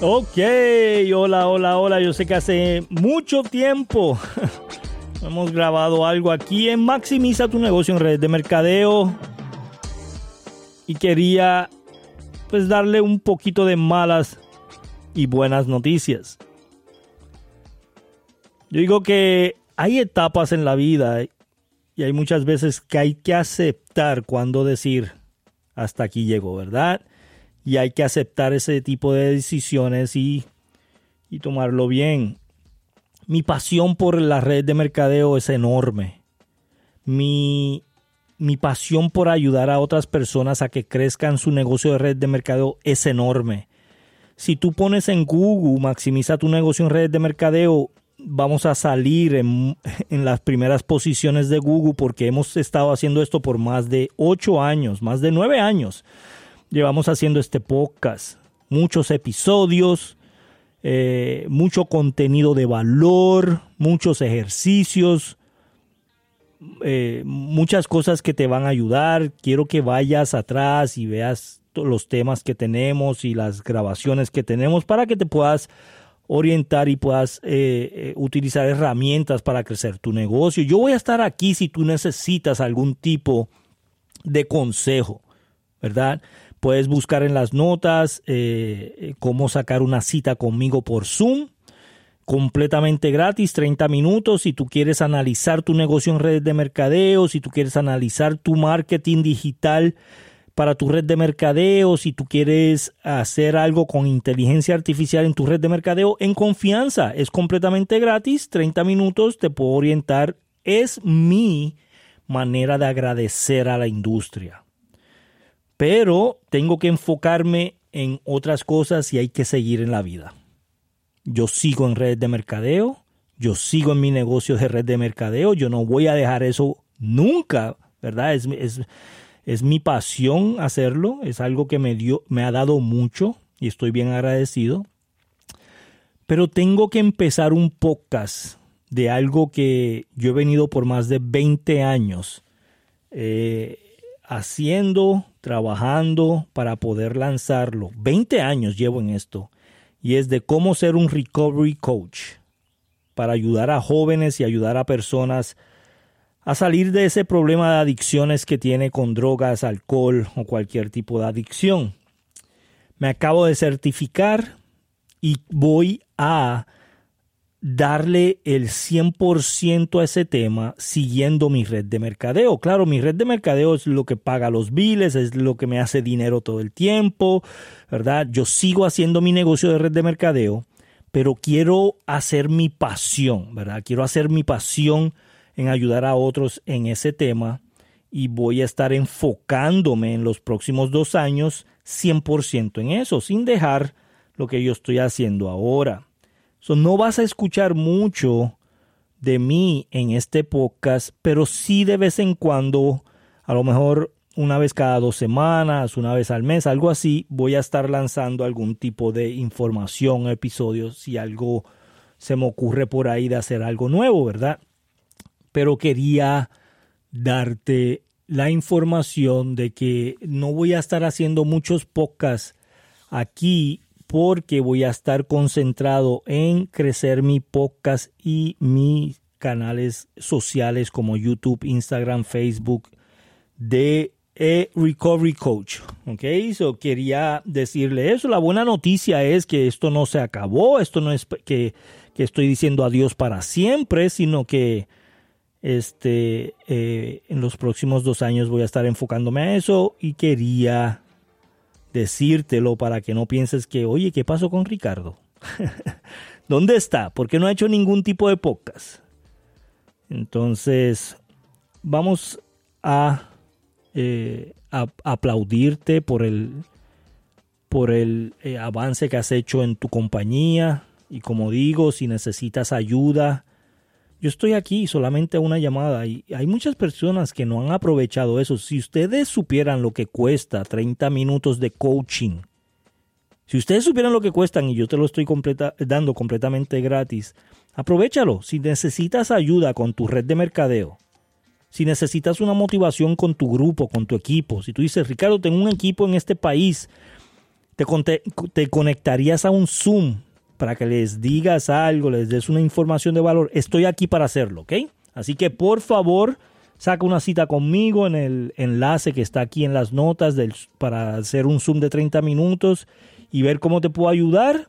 Ok, hola, hola, hola. Yo sé que hace mucho tiempo hemos grabado algo aquí en Maximiza tu negocio en redes de mercadeo. Y quería pues darle un poquito de malas y buenas noticias. Yo digo que hay etapas en la vida y hay muchas veces que hay que aceptar cuando decir hasta aquí llego, ¿verdad? Y hay que aceptar ese tipo de decisiones y, tomarlo bien. Mi pasión por la red de mercadeo es enorme. Mi, mi pasión por ayudar a otras personas a que crezcan su negocio de red de mercadeo es enorme. Si tú pones en Google, maximiza tu negocio en red de mercadeo, vamos a salir en, en, las primeras posiciones de Google porque hemos estado haciendo esto por más de ocho años, más de nueve años llevamos haciendo este podcast. Muchos episodios, eh, mucho contenido de valor, muchos ejercicios, eh, muchas cosas que te van a ayudar. Quiero que vayas atrás y veas los temas que tenemos y las grabaciones que tenemos para que te puedas orientar y puedas eh, utilizar herramientas para crecer tu negocio. Yo voy a estar aquí si tú necesitas algún tipo de consejo, ¿verdad? Puedes buscar en las notas eh, cómo sacar una cita conmigo por Zoom completamente gratis, 30 minutos. Si tú quieres analizar tu negocio en redes de mercadeo, si tú quieres analizar tu marketing digital para tu red de mercadeo, si tú quieres hacer algo con inteligencia artificial en tu red de mercadeo, en confianza, es completamente gratis, 30 minutos, te puedo orientar. Es mi manera de agradecer a la industria pero tengo que enfocarme en otras cosas y hay que seguir en la vida. Yo sigo en red de mercadeo, yo sigo en mi negocio de red de mercadeo, yo no voy a dejar eso nunca, ¿verdad? Es, es mi pasión hacerlo, es algo que me, dio, me ha dado mucho y estoy bien agradecido. Pero tengo que empezar un podcast de algo que yo he venido por más de 20 años eh, haciendo, trabajando para poder lanzarlo. 20 años llevo en esto. Y es de cómo ser un recovery coach para ayudar a jóvenes y ayudar a personas a salir de ese problema de adicciones que tiene con drogas, alcohol o cualquier tipo de adicción. Me acabo de certificar y voy a darle el 100% a ese tema siguiendo mi red de mercadeo. Claro, mi red de mercadeo es lo que paga los biles, es lo que me hace dinero todo el tiempo, ¿verdad? Yo sigo haciendo mi negocio de red de mercadeo, pero quiero hacer mi pasión, ¿verdad? Quiero hacer mi pasión en ayudar a otros en ese tema y voy a estar enfocándome en los próximos dos años 100% en eso, sin dejar lo que yo estoy haciendo ahora no vas a escuchar mucho de mí en este podcast, pero sí de vez en cuando, a lo mejor una vez cada dos semanas, una vez al mes, algo así, voy a estar lanzando algún tipo de información, episodios, si algo se me ocurre por ahí de hacer algo nuevo, ¿verdad? Pero quería darte la información de que no voy a estar haciendo muchos podcasts aquí porque voy a estar concentrado en crecer mi podcast y mis canales sociales como YouTube, Instagram, Facebook de e Recovery Coach. Ok, so quería decirle eso. La buena noticia es que esto no se acabó, esto no es que, que estoy diciendo adiós para siempre, sino que este, eh, en los próximos dos años voy a estar enfocándome a eso y quería decírtelo para que no pienses que, oye, ¿qué pasó con Ricardo? ¿Dónde está? ¿Por qué no ha hecho ningún tipo de podcast? Entonces, vamos a, eh, aplaudirte por el, por el eh, avance que has hecho en tu compañía. Y como digo, si necesitas ayuda, yo estoy aquí solamente una llamada y hay muchas personas que no han aprovechado eso. Si ustedes supieran lo que cuesta 30 minutos de coaching, si ustedes supieran lo que cuestan y yo te lo estoy dando completamente gratis, aprovechalo. Si necesitas ayuda con tu red de mercadeo, si necesitas una motivación con tu grupo, con tu equipo, si tú dices, Ricardo, tengo un equipo en este país te, te conectarías a un Zoom para que les digas algo, les des una información de valor, estoy aquí para hacerlo, ¿ok? Así que por favor, saca una cita conmigo en el enlace que está aquí en las notas para hacer un Zoom de 30 minutos y ver cómo te puedo ayudar.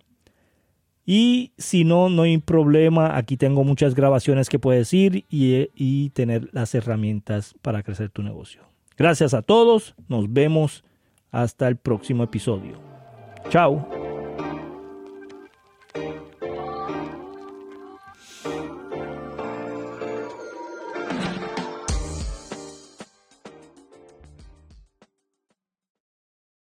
Y si no, no hay problema. Aquí tengo muchas grabaciones que puedes ir y, y tener las herramientas para crecer tu negocio. Gracias a todos. Nos vemos hasta el próximo episodio. Chao.